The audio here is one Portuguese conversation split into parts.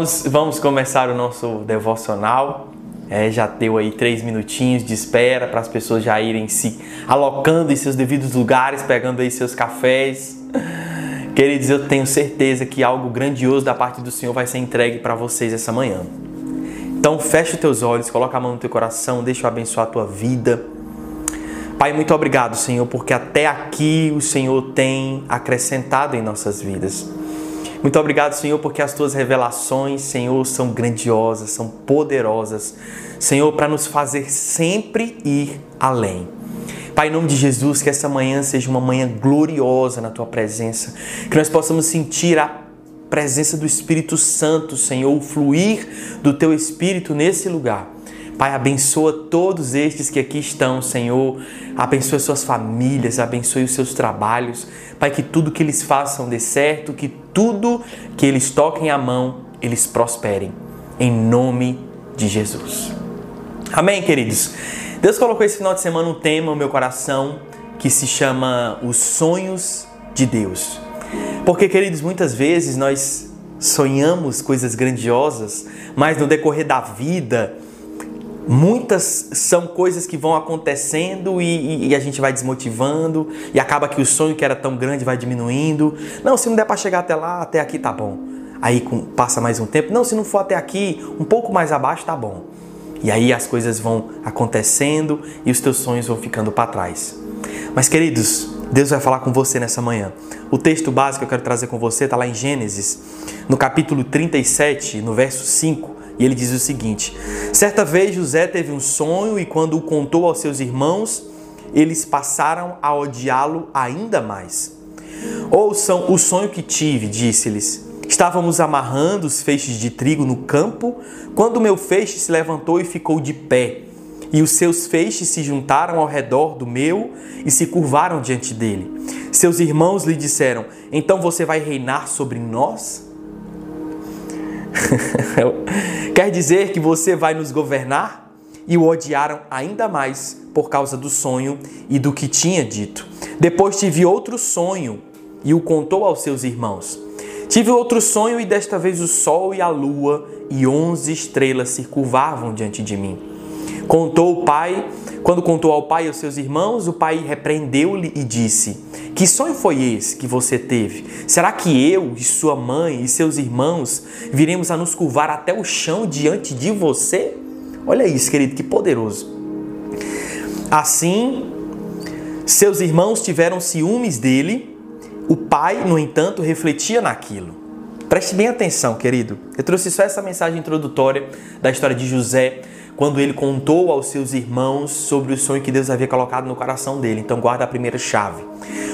Vamos, vamos começar o nosso devocional. É, já deu aí três minutinhos de espera para as pessoas já irem se alocando em seus devidos lugares, pegando aí seus cafés. Queridos, eu tenho certeza que algo grandioso da parte do Senhor vai ser entregue para vocês essa manhã. Então fecha os teus olhos, coloca a mão no teu coração, deixa eu abençoar a tua vida. Pai, muito obrigado, Senhor, porque até aqui o Senhor tem acrescentado em nossas vidas. Muito obrigado, Senhor, porque as tuas revelações, Senhor, são grandiosas, são poderosas. Senhor, para nos fazer sempre ir além. Pai, em nome de Jesus, que essa manhã seja uma manhã gloriosa na tua presença, que nós possamos sentir a presença do Espírito Santo, Senhor, o fluir do teu Espírito nesse lugar. Pai, abençoa todos estes que aqui estão, Senhor. Abençoa suas famílias, abençoe os seus trabalhos. Pai, que tudo que eles façam dê certo, que tudo que eles toquem a mão, eles prosperem. Em nome de Jesus. Amém, queridos? Deus colocou esse final de semana um tema no meu coração que se chama Os Sonhos de Deus. Porque, queridos, muitas vezes nós sonhamos coisas grandiosas, mas no decorrer da vida, muitas são coisas que vão acontecendo e, e, a gente vai desmotivando e acaba que o sonho que era tão grande vai diminuindo. Não, se não der para chegar até lá, até aqui tá bom. Aí passa mais um tempo. Não, se não for até aqui, um pouco mais abaixo tá bom. E aí as coisas vão acontecendo e os teus sonhos vão ficando para trás. Mas queridos, Deus vai falar com você nessa manhã. O texto básico que eu quero trazer com você está lá em Gênesis, no capítulo 37, no verso 5. E ele diz o seguinte: Certa vez José teve um sonho e quando o contou aos seus irmãos, eles passaram a odiá-lo ainda mais. Ouçam o sonho que tive, disse-lhes. Estávamos amarrando os feixes de trigo no campo, quando meu feixe se levantou e ficou de pé. E os seus feixes se juntaram ao redor do meu e se curvaram diante dele. Seus irmãos lhe disseram: Então você vai reinar sobre nós? Quer dizer que você vai nos governar? E o odiaram ainda mais por causa do sonho e do que tinha dito. Depois tive outro sonho e o contou aos seus irmãos. Tive outro sonho e desta vez o sol e a lua e onze estrelas se curvavam diante de mim. Contou o pai, quando contou ao pai e aos seus irmãos, o pai repreendeu-lhe e disse: Que sonho foi esse que você teve? Será que eu e sua mãe e seus irmãos viremos a nos curvar até o chão diante de você? Olha isso, querido, que poderoso. Assim, seus irmãos tiveram ciúmes dele. O pai, no entanto, refletia naquilo. Preste bem atenção, querido. Eu trouxe só essa mensagem introdutória da história de José quando ele contou aos seus irmãos sobre o sonho que Deus havia colocado no coração dele. Então guarda a primeira chave.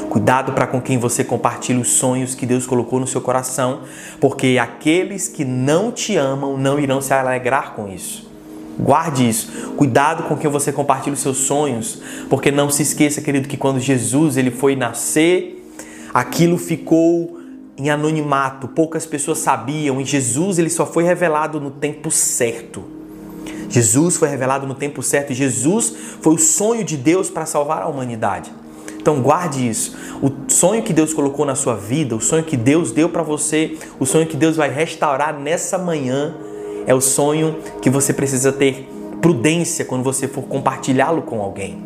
Cuidado para com quem você compartilha os sonhos que Deus colocou no seu coração, porque aqueles que não te amam não irão se alegrar com isso. Guarde isso. Cuidado com quem você compartilha os seus sonhos, porque não se esqueça, querido, que quando Jesus ele foi nascer, aquilo ficou em anonimato, poucas pessoas sabiam, e Jesus ele só foi revelado no tempo certo. Jesus foi revelado no tempo certo e Jesus foi o sonho de Deus para salvar a humanidade. Então guarde isso. O sonho que Deus colocou na sua vida, o sonho que Deus deu para você, o sonho que Deus vai restaurar nessa manhã, é o sonho que você precisa ter prudência quando você for compartilhá-lo com alguém.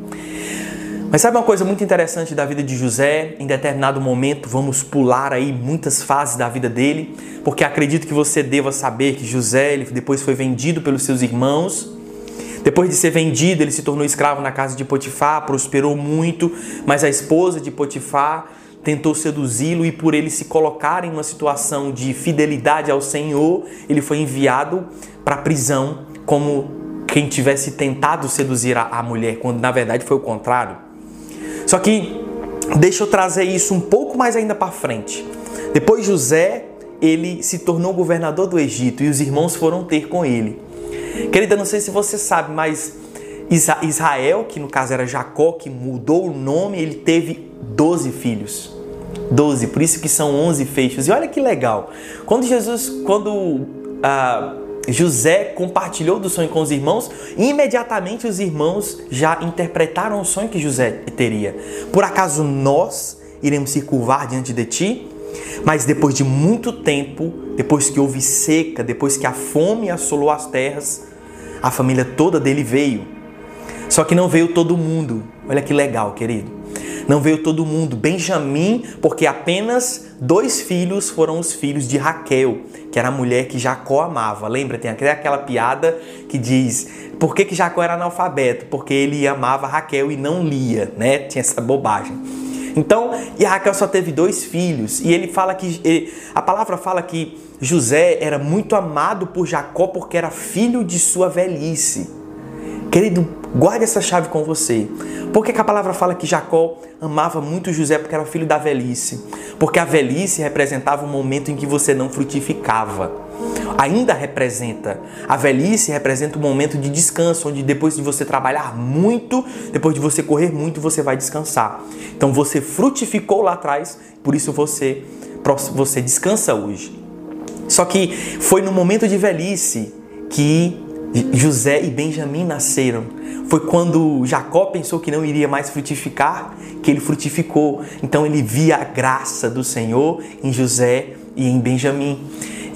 Mas sabe uma coisa muito interessante da vida de José? Em determinado momento, vamos pular aí muitas fases da vida dele, porque acredito que você deva saber que José ele depois foi vendido pelos seus irmãos. Depois de ser vendido, ele se tornou escravo na casa de Potifar, prosperou muito, mas a esposa de Potifar tentou seduzi-lo e por ele se colocar em uma situação de fidelidade ao Senhor, ele foi enviado para a prisão como quem tivesse tentado seduzir a mulher, quando na verdade foi o contrário. Só que deixa eu trazer isso um pouco mais ainda para frente. Depois José, ele se tornou governador do Egito e os irmãos foram ter com ele. Querida, não sei se você sabe, mas Israel, que no caso era Jacó, que mudou o nome, ele teve 12 filhos. 12, por isso que são 11 feixes. E olha que legal. Quando Jesus, quando ah, José compartilhou do sonho com os irmãos e imediatamente os irmãos já interpretaram o sonho que José teria. Por acaso nós iremos se curvar diante de ti? Mas depois de muito tempo, depois que houve seca, depois que a fome assolou as terras, a família toda dele veio. Só que não veio todo mundo. Olha que legal, querido. Não veio todo mundo. Benjamim, porque apenas dois filhos foram os filhos de Raquel, que era a mulher que Jacó amava. Lembra? Tem até aquela piada que diz: por que, que Jacó era analfabeto? Porque ele amava Raquel e não lia, né? Tinha essa bobagem. Então, e Raquel só teve dois filhos, e ele fala que ele, a palavra fala que José era muito amado por Jacó porque era filho de sua velhice. Querido, guarde essa chave com você. Por que, a palavra fala que Jacó amava muito José porque era filho da velhice? Porque a velhice representava um momento em que você não frutificava. Ainda representa. A velhice representa um momento de descanso, onde depois de você trabalhar muito, depois de você correr muito, você vai descansar. Então você frutificou lá atrás, por isso você, você descansa hoje. Só que foi no momento de velhice que José e Benjamim nasceram. Foi quando Jacó pensou que não iria mais frutificar, que ele frutificou. Então ele via a graça do Senhor em José e em Benjamim.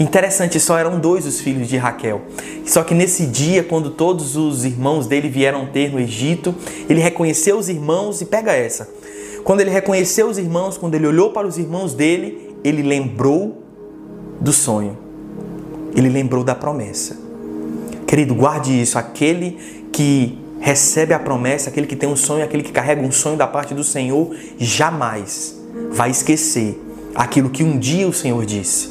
Interessante, só eram dois os filhos de Raquel. Só que nesse dia, quando todos os irmãos dele vieram ter no Egito, ele reconheceu os irmãos e pega essa. Quando ele reconheceu os irmãos, quando ele olhou para os irmãos dele, ele lembrou do sonho. Ele lembrou da promessa. Querido, guarde isso. Aquele que recebe a promessa, aquele que tem um sonho, aquele que carrega um sonho da parte do Senhor, jamais vai esquecer aquilo que um dia o Senhor disse.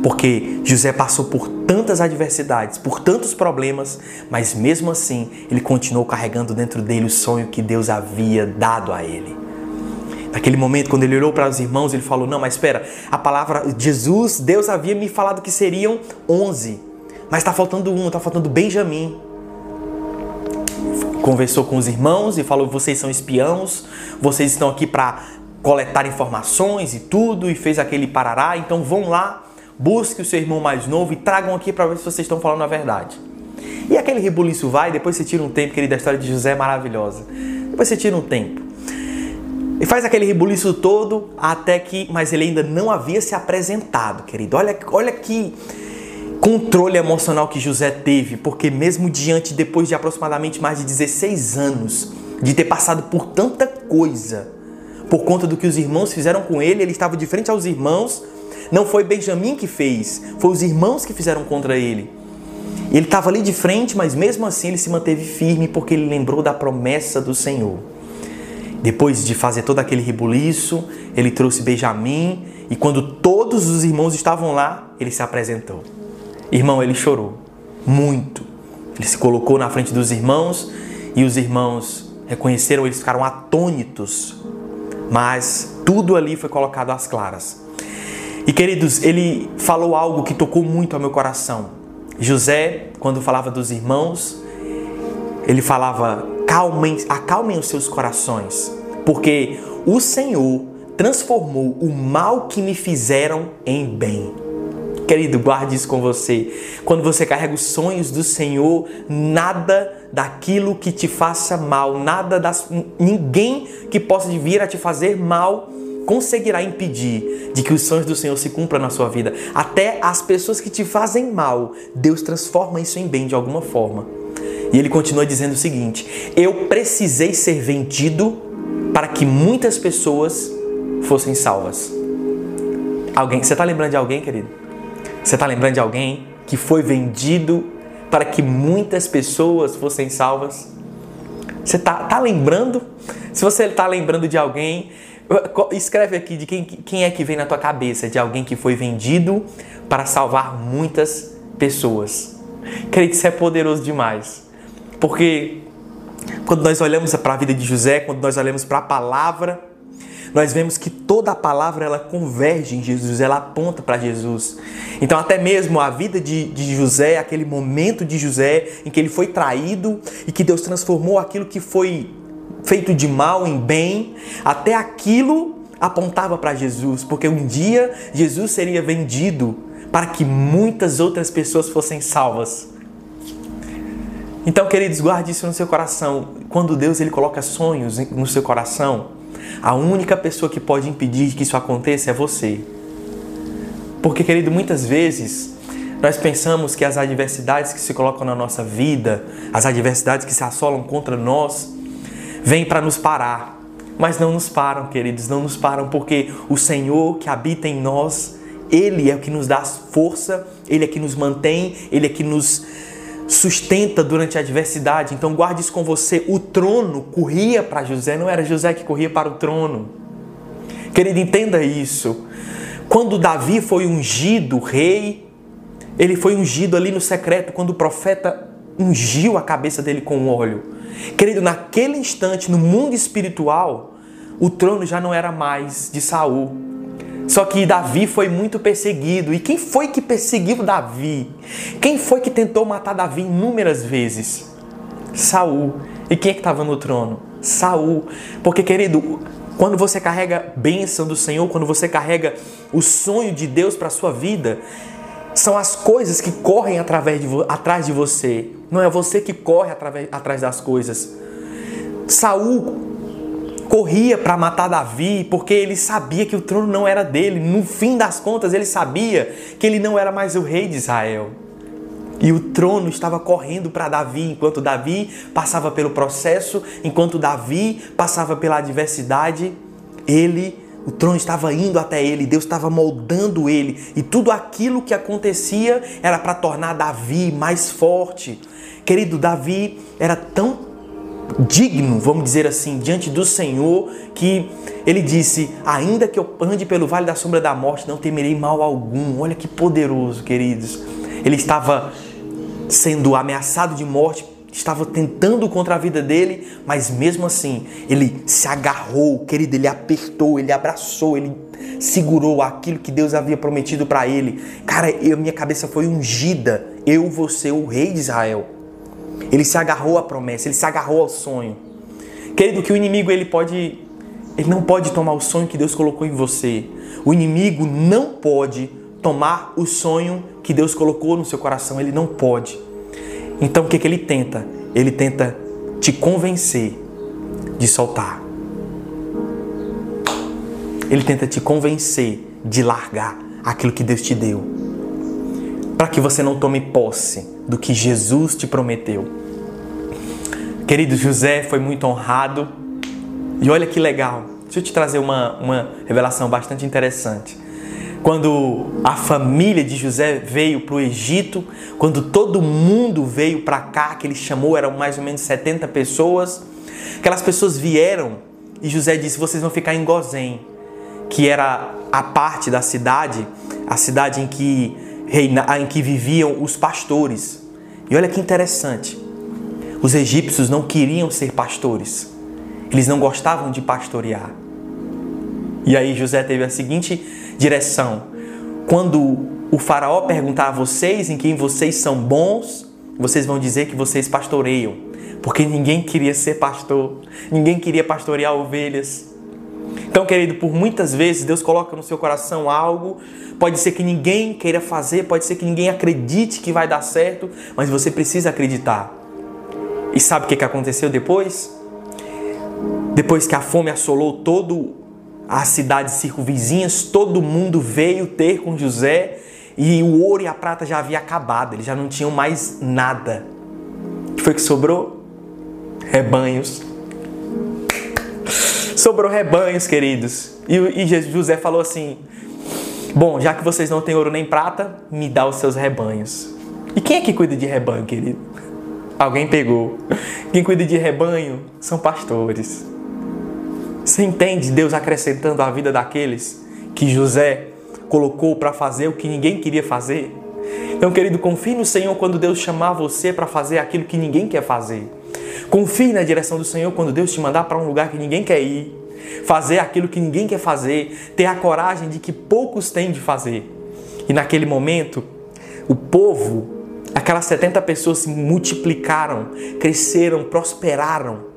Porque José passou por tantas adversidades, por tantos problemas, mas mesmo assim ele continuou carregando dentro dele o sonho que Deus havia dado a ele. Naquele momento, quando ele olhou para os irmãos, ele falou: Não, mas espera, a palavra Jesus, Deus havia me falado que seriam onze. Mas está faltando um, está faltando Benjamim. Conversou com os irmãos e falou: vocês são espiãos, vocês estão aqui para coletar informações e tudo, e fez aquele parará, então vão lá, busque o seu irmão mais novo e tragam aqui para ver se vocês estão falando a verdade. E aquele rebuliço vai, depois você tira um tempo, querida, a história de José é maravilhosa. Depois você tira um tempo. E faz aquele rebuliço todo até que, mas ele ainda não havia se apresentado, querido. Olha, olha que controle emocional que José teve, porque mesmo diante, depois de aproximadamente mais de 16 anos, de ter passado por tanta coisa, por conta do que os irmãos fizeram com ele, ele estava de frente aos irmãos, não foi Benjamim que fez, foi os irmãos que fizeram contra ele. Ele estava ali de frente, mas mesmo assim ele se manteve firme porque ele lembrou da promessa do Senhor. Depois de fazer todo aquele rebuliço, ele trouxe Benjamim e quando todos os irmãos estavam lá, ele se apresentou. Irmão, ele chorou muito. Ele se colocou na frente dos irmãos e os irmãos reconheceram, eles ficaram atônitos. Mas tudo ali foi colocado às claras. E queridos, ele falou algo que tocou muito ao meu coração. José, quando falava dos irmãos, ele falava: "Calmem, acalmem os seus corações, porque o Senhor transformou o mal que me fizeram em bem." Querido, guarde isso com você. Quando você carrega os sonhos do Senhor, nada daquilo que te faça mal, nada das ninguém que possa vir a te fazer mal conseguirá impedir de que os sonhos do Senhor se cumpram na sua vida. Até as pessoas que te fazem mal, Deus transforma isso em bem de alguma forma. E ele continua dizendo o seguinte: Eu precisei ser vendido para que muitas pessoas fossem salvas. Alguém, você está lembrando de alguém, querido? Você está lembrando de alguém que foi vendido para que muitas pessoas fossem salvas? Você está tá lembrando? Se você está lembrando de alguém, escreve aqui de quem, quem é que vem na tua cabeça, de alguém que foi vendido para salvar muitas pessoas. Creio que isso é poderoso demais. Porque quando nós olhamos para a vida de José, quando nós olhamos para a palavra, nós vemos que toda a palavra ela converge em Jesus, ela aponta para Jesus. Então, até mesmo a vida de, de José, aquele momento de José em que ele foi traído e que Deus transformou aquilo que foi feito de mal em bem, até aquilo apontava para Jesus, porque um dia Jesus seria vendido para que muitas outras pessoas fossem salvas. Então, queridos, guarde isso no seu coração. Quando Deus ele coloca sonhos no seu coração, a única pessoa que pode impedir que isso aconteça é você. Porque, querido, muitas vezes nós pensamos que as adversidades que se colocam na nossa vida, as adversidades que se assolam contra nós, vêm para nos parar. Mas não nos param, queridos, não nos param, porque o Senhor que habita em nós, Ele é o que nos dá força, Ele é que nos mantém, Ele é que nos sustenta durante a adversidade. Então guarde isso com você. O trono corria para José, não era José que corria para o trono. Querido, entenda isso. Quando Davi foi ungido rei, ele foi ungido ali no secreto quando o profeta ungiu a cabeça dele com óleo. Querido, naquele instante, no mundo espiritual, o trono já não era mais de Saul. Só que Davi foi muito perseguido. E quem foi que perseguiu Davi? Quem foi que tentou matar Davi inúmeras vezes? Saul. E quem é que estava no trono? Saul. Porque, querido, quando você carrega bênção do Senhor, quando você carrega o sonho de Deus para a sua vida, são as coisas que correm através de, atrás de você. Não é você que corre através, atrás das coisas. Saul corria para matar Davi porque ele sabia que o trono não era dele. No fim das contas, ele sabia que ele não era mais o rei de Israel. E o trono estava correndo para Davi, enquanto Davi passava pelo processo, enquanto Davi passava pela adversidade, ele o trono estava indo até ele, Deus estava moldando ele, e tudo aquilo que acontecia era para tornar Davi mais forte. Querido, Davi era tão digno, vamos dizer assim, diante do Senhor, que ele disse: Ainda que eu ande pelo vale da sombra da morte, não temerei mal algum. Olha que poderoso, queridos. Ele estava sendo ameaçado de morte estava tentando contra a vida dele, mas mesmo assim, ele se agarrou, querido, ele apertou, ele abraçou, ele segurou aquilo que Deus havia prometido para ele. Cara, eu, minha cabeça foi ungida, eu vou ser o rei de Israel. Ele se agarrou à promessa, ele se agarrou ao sonho. Querido, que o inimigo ele pode ele não pode tomar o sonho que Deus colocou em você. O inimigo não pode tomar o sonho que Deus colocou no seu coração, ele não pode. Então o que, que ele tenta? Ele tenta te convencer de soltar. Ele tenta te convencer de largar aquilo que Deus te deu. Para que você não tome posse do que Jesus te prometeu. Querido José foi muito honrado. E olha que legal. Deixa eu te trazer uma, uma revelação bastante interessante quando a família de José veio para o Egito, quando todo mundo veio para cá, que ele chamou, eram mais ou menos 70 pessoas, aquelas pessoas vieram e José disse: Vocês vão ficar em Gozém, que era a parte da cidade, a cidade em que, em que viviam os pastores. E olha que interessante, os egípcios não queriam ser pastores, eles não gostavam de pastorear. E aí José teve a seguinte direção. Quando o faraó perguntar a vocês em quem vocês são bons, vocês vão dizer que vocês pastoreiam, porque ninguém queria ser pastor, ninguém queria pastorear ovelhas. Então, querido, por muitas vezes Deus coloca no seu coração algo, pode ser que ninguém queira fazer, pode ser que ninguém acredite que vai dar certo, mas você precisa acreditar. E sabe o que aconteceu depois? Depois que a fome assolou todo as cidades circunvizinhas, todo mundo veio ter com José e o ouro e a prata já havia acabado, eles já não tinham mais nada. O que foi que sobrou? Rebanhos. Sobrou rebanhos, queridos. E, e José falou assim: Bom, já que vocês não têm ouro nem prata, me dá os seus rebanhos. E quem é que cuida de rebanho, querido? Alguém pegou. Quem cuida de rebanho são pastores. Você entende Deus acrescentando a vida daqueles que José colocou para fazer o que ninguém queria fazer? Então, querido, confie no Senhor quando Deus chamar você para fazer aquilo que ninguém quer fazer. Confie na direção do Senhor quando Deus te mandar para um lugar que ninguém quer ir. Fazer aquilo que ninguém quer fazer. Ter a coragem de que poucos têm de fazer. E naquele momento, o povo, aquelas 70 pessoas se multiplicaram, cresceram, prosperaram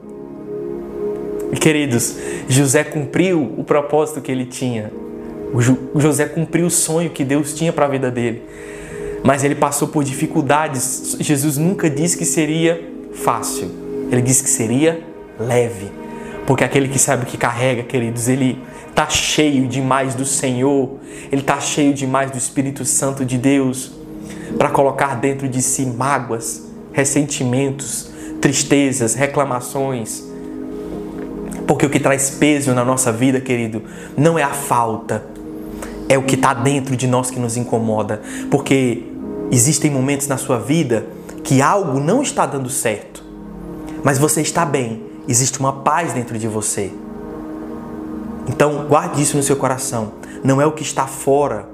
e queridos, José cumpriu o propósito que ele tinha. O José cumpriu o sonho que Deus tinha para a vida dele. Mas ele passou por dificuldades. Jesus nunca disse que seria fácil. Ele disse que seria leve. Porque aquele que sabe que carrega, queridos, ele está cheio demais do Senhor, ele está cheio demais do Espírito Santo de Deus para colocar dentro de si mágoas, ressentimentos, tristezas, reclamações. Porque o que traz peso na nossa vida, querido, não é a falta, é o que está dentro de nós que nos incomoda. Porque existem momentos na sua vida que algo não está dando certo, mas você está bem, existe uma paz dentro de você. Então, guarde isso no seu coração. Não é o que está fora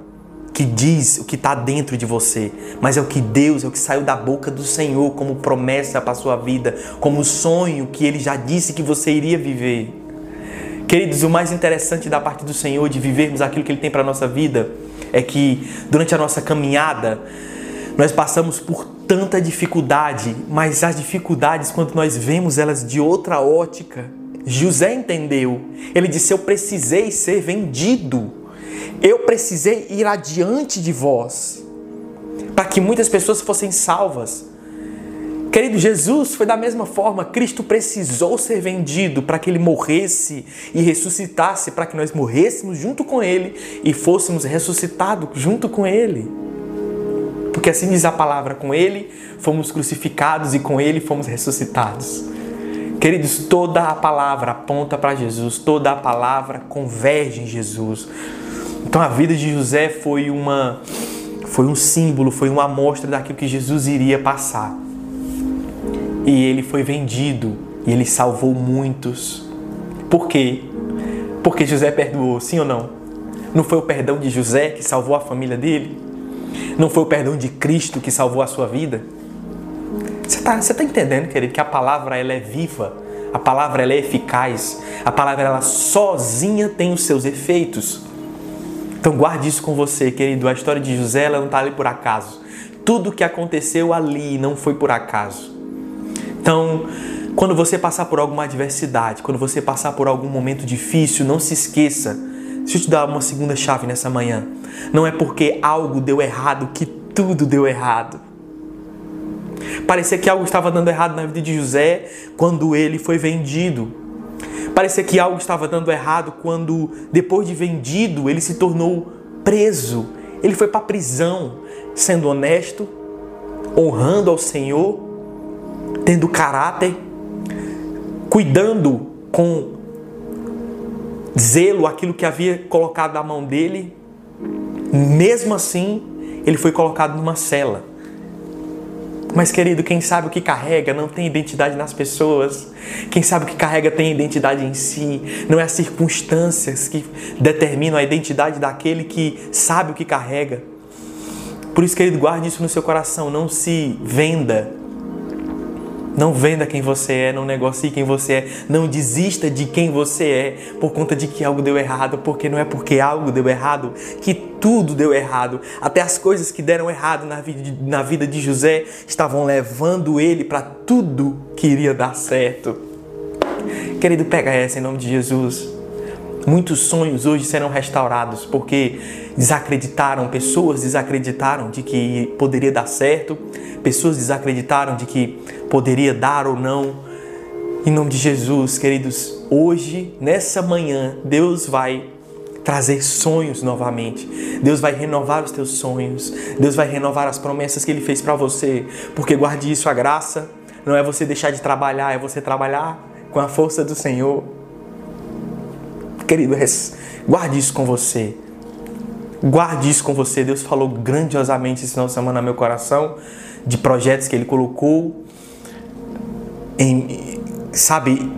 que diz o que está dentro de você, mas é o que Deus, é o que saiu da boca do Senhor como promessa para a sua vida, como sonho que Ele já disse que você iria viver. Queridos, o mais interessante da parte do Senhor de vivermos aquilo que Ele tem para a nossa vida é que durante a nossa caminhada nós passamos por tanta dificuldade, mas as dificuldades, quando nós vemos elas de outra ótica, José entendeu. Ele disse: Eu precisei ser vendido. Eu precisei ir adiante de vós para que muitas pessoas fossem salvas. Querido, Jesus foi da mesma forma. Cristo precisou ser vendido para que ele morresse e ressuscitasse, para que nós morrêssemos junto com ele e fôssemos ressuscitados junto com ele. Porque assim diz a palavra: com ele fomos crucificados e com ele fomos ressuscitados. Queridos, toda a palavra aponta para Jesus, toda a palavra converge em Jesus. Então a vida de José foi uma foi um símbolo, foi uma amostra daquilo que Jesus iria passar. E ele foi vendido e ele salvou muitos. Por quê? Porque José perdoou, sim ou não? Não foi o perdão de José que salvou a família dele? Não foi o perdão de Cristo que salvou a sua vida? Você está tá entendendo, querido, que a palavra ela é viva, a palavra ela é eficaz, a palavra ela sozinha tem os seus efeitos. Então guarde isso com você, querido. A história de José ela não está ali por acaso. Tudo que aconteceu ali não foi por acaso. Então, quando você passar por alguma adversidade, quando você passar por algum momento difícil, não se esqueça. Deixa eu te dar uma segunda chave nessa manhã. Não é porque algo deu errado que tudo deu errado. Parecia que algo estava dando errado na vida de José quando ele foi vendido. Parecia que algo estava dando errado quando, depois de vendido, ele se tornou preso. Ele foi para a prisão, sendo honesto, honrando ao Senhor, tendo caráter, cuidando com zelo aquilo que havia colocado na mão dele. Mesmo assim, ele foi colocado numa cela. Mas, querido, quem sabe o que carrega não tem identidade nas pessoas. Quem sabe o que carrega tem identidade em si. Não é as circunstâncias que determinam a identidade daquele que sabe o que carrega. Por isso, querido, guarde isso no seu coração. Não se venda não venda quem você é, não negocie quem você é, não desista de quem você é por conta de que algo deu errado, porque não é porque algo deu errado que tudo deu errado. Até as coisas que deram errado na vida de, na vida de José estavam levando ele para tudo que iria dar certo. Querido, pega essa em nome de Jesus. Muitos sonhos hoje serão restaurados porque desacreditaram, pessoas desacreditaram de que poderia dar certo, pessoas desacreditaram de que poderia dar ou não. Em nome de Jesus, queridos, hoje, nessa manhã, Deus vai trazer sonhos novamente. Deus vai renovar os teus sonhos. Deus vai renovar as promessas que Ele fez para você. Porque guarde isso, a graça não é você deixar de trabalhar, é você trabalhar com a força do Senhor. Querido, guarde isso com você. Guarde isso com você. Deus falou grandiosamente esse final de semana no meu coração de projetos que Ele colocou em, sabe,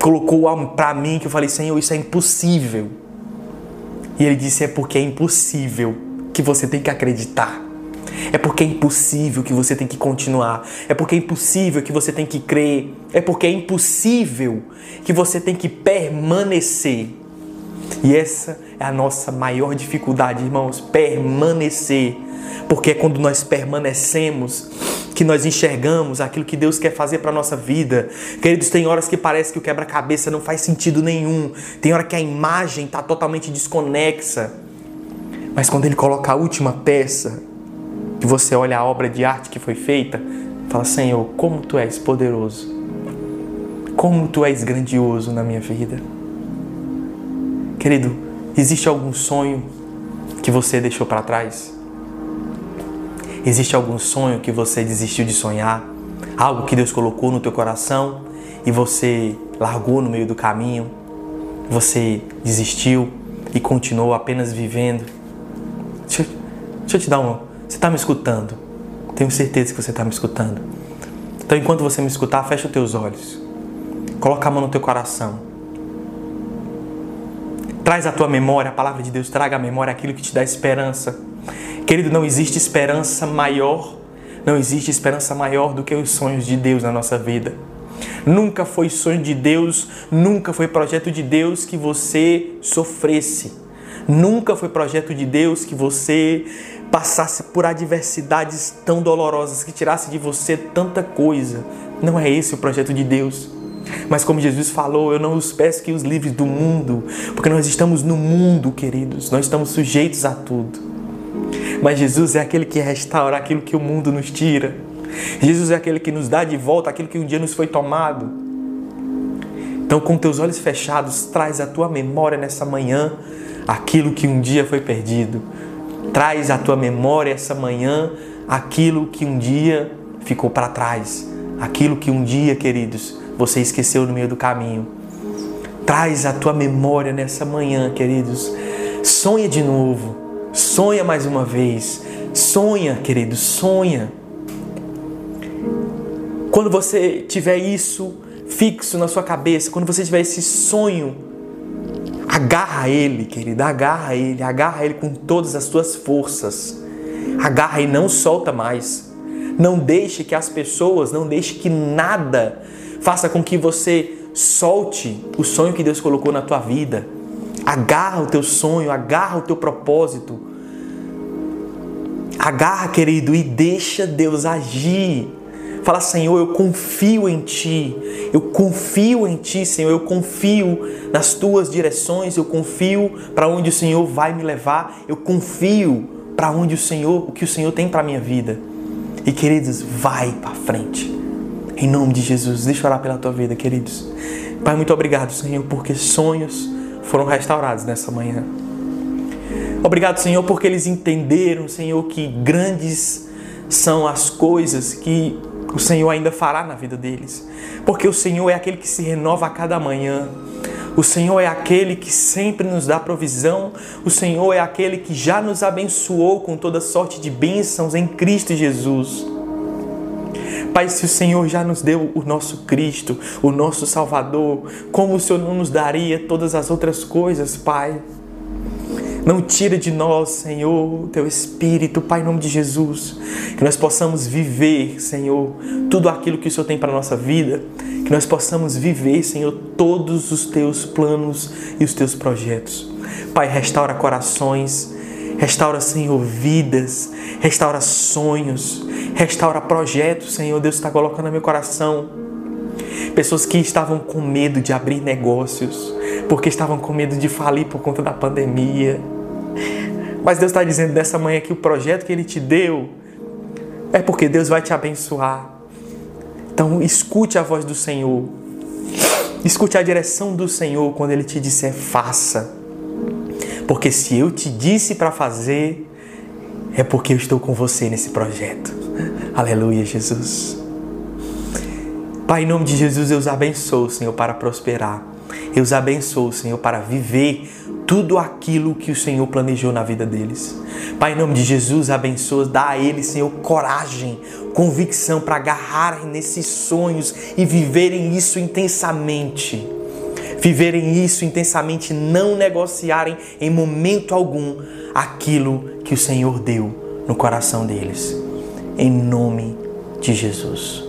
colocou para mim que eu falei, Senhor, isso é impossível. E ele disse: é porque é impossível que você tem que acreditar. É porque é impossível que você tem que continuar. É porque é impossível que você tem que crer. É porque é impossível que você tem que permanecer. E essa é a nossa maior dificuldade, irmãos, permanecer. Porque é quando nós permanecemos que nós enxergamos aquilo que Deus quer fazer para nossa vida. Queridos, tem horas que parece que o quebra-cabeça não faz sentido nenhum. Tem hora que a imagem está totalmente desconexa. Mas quando ele coloca a última peça, que você olha a obra de arte que foi feita, fala: Senhor, como tu és poderoso. como tu és grandioso na minha vida. Querido, existe algum sonho que você deixou para trás? Existe algum sonho que você desistiu de sonhar? Algo que Deus colocou no teu coração e você largou no meio do caminho? Você desistiu e continuou apenas vivendo? Deixa, deixa eu te dar um. Você está me escutando? Tenho certeza que você está me escutando. Então, enquanto você me escutar, fecha os teus olhos. Coloca a mão no teu coração. Traz a tua memória, a palavra de Deus traga à memória aquilo que te dá esperança. Querido, não existe esperança maior, não existe esperança maior do que os sonhos de Deus na nossa vida. Nunca foi sonho de Deus, nunca foi projeto de Deus que você sofresse. Nunca foi projeto de Deus que você passasse por adversidades tão dolorosas, que tirasse de você tanta coisa. Não é esse o projeto de Deus. Mas como Jesus falou, eu não os peço que os livres do mundo, porque nós estamos no mundo, queridos, nós estamos sujeitos a tudo. Mas Jesus é aquele que restaura aquilo que o mundo nos tira. Jesus é aquele que nos dá de volta aquilo que um dia nos foi tomado. Então, com teus olhos fechados, traz à tua memória nessa manhã aquilo que um dia foi perdido. Traz à tua memória essa manhã aquilo que um dia ficou para trás. Aquilo que um dia, queridos, você esqueceu no meio do caminho. Traz a tua memória nessa manhã, queridos. Sonha de novo. Sonha mais uma vez. Sonha, querido, sonha. Quando você tiver isso fixo na sua cabeça, quando você tiver esse sonho, agarra ele, querido, agarra ele, agarra ele com todas as suas forças. Agarra e não solta mais. Não deixe que as pessoas, não deixe que nada faça com que você solte o sonho que Deus colocou na tua vida. Agarra o teu sonho, agarra o teu propósito. Agarra, querido, e deixa Deus agir. Fala, Senhor, eu confio em Ti. Eu confio em Ti, Senhor. Eu confio nas Tuas direções. Eu confio para onde o Senhor vai me levar. Eu confio para onde o Senhor, o que o Senhor tem para minha vida. E queridos, vai para frente. Em nome de Jesus, deixa eu orar pela tua vida, queridos. Pai, muito obrigado, Senhor, porque sonhos foram restaurados nessa manhã. Obrigado, Senhor, porque eles entenderam, Senhor, que grandes são as coisas que o Senhor ainda fará na vida deles. Porque o Senhor é aquele que se renova a cada manhã. O Senhor é aquele que sempre nos dá provisão. O Senhor é aquele que já nos abençoou com toda sorte de bênçãos em Cristo Jesus. Pai, se o Senhor já nos deu o nosso Cristo, o nosso Salvador, como o Senhor não nos daria todas as outras coisas, Pai? Não tira de nós, Senhor, teu Espírito, Pai, em nome de Jesus. Que nós possamos viver, Senhor, tudo aquilo que o Senhor tem para a nossa vida. Que nós possamos viver, Senhor, todos os teus planos e os teus projetos. Pai, restaura corações, restaura, Senhor, vidas, restaura sonhos, Restaura projetos, Senhor. Deus está colocando no meu coração. Pessoas que estavam com medo de abrir negócios, porque estavam com medo de falir por conta da pandemia. Mas Deus está dizendo nessa manhã que o projeto que Ele te deu é porque Deus vai te abençoar. Então escute a voz do Senhor. Escute a direção do Senhor quando Ele te disser faça. Porque se eu te disse para fazer, é porque eu estou com você nesse projeto. Aleluia, Jesus. Pai, em nome de Jesus, eu os abençoo, Senhor, para prosperar. Eu os abençoo, Senhor, para viver tudo aquilo que o Senhor planejou na vida deles. Pai, em nome de Jesus, abençoa, dá a eles, Senhor, coragem, convicção para agarrarem nesses sonhos e viverem isso intensamente. Viverem isso intensamente, não negociarem em momento algum aquilo que o Senhor deu no coração deles em nome de Jesus.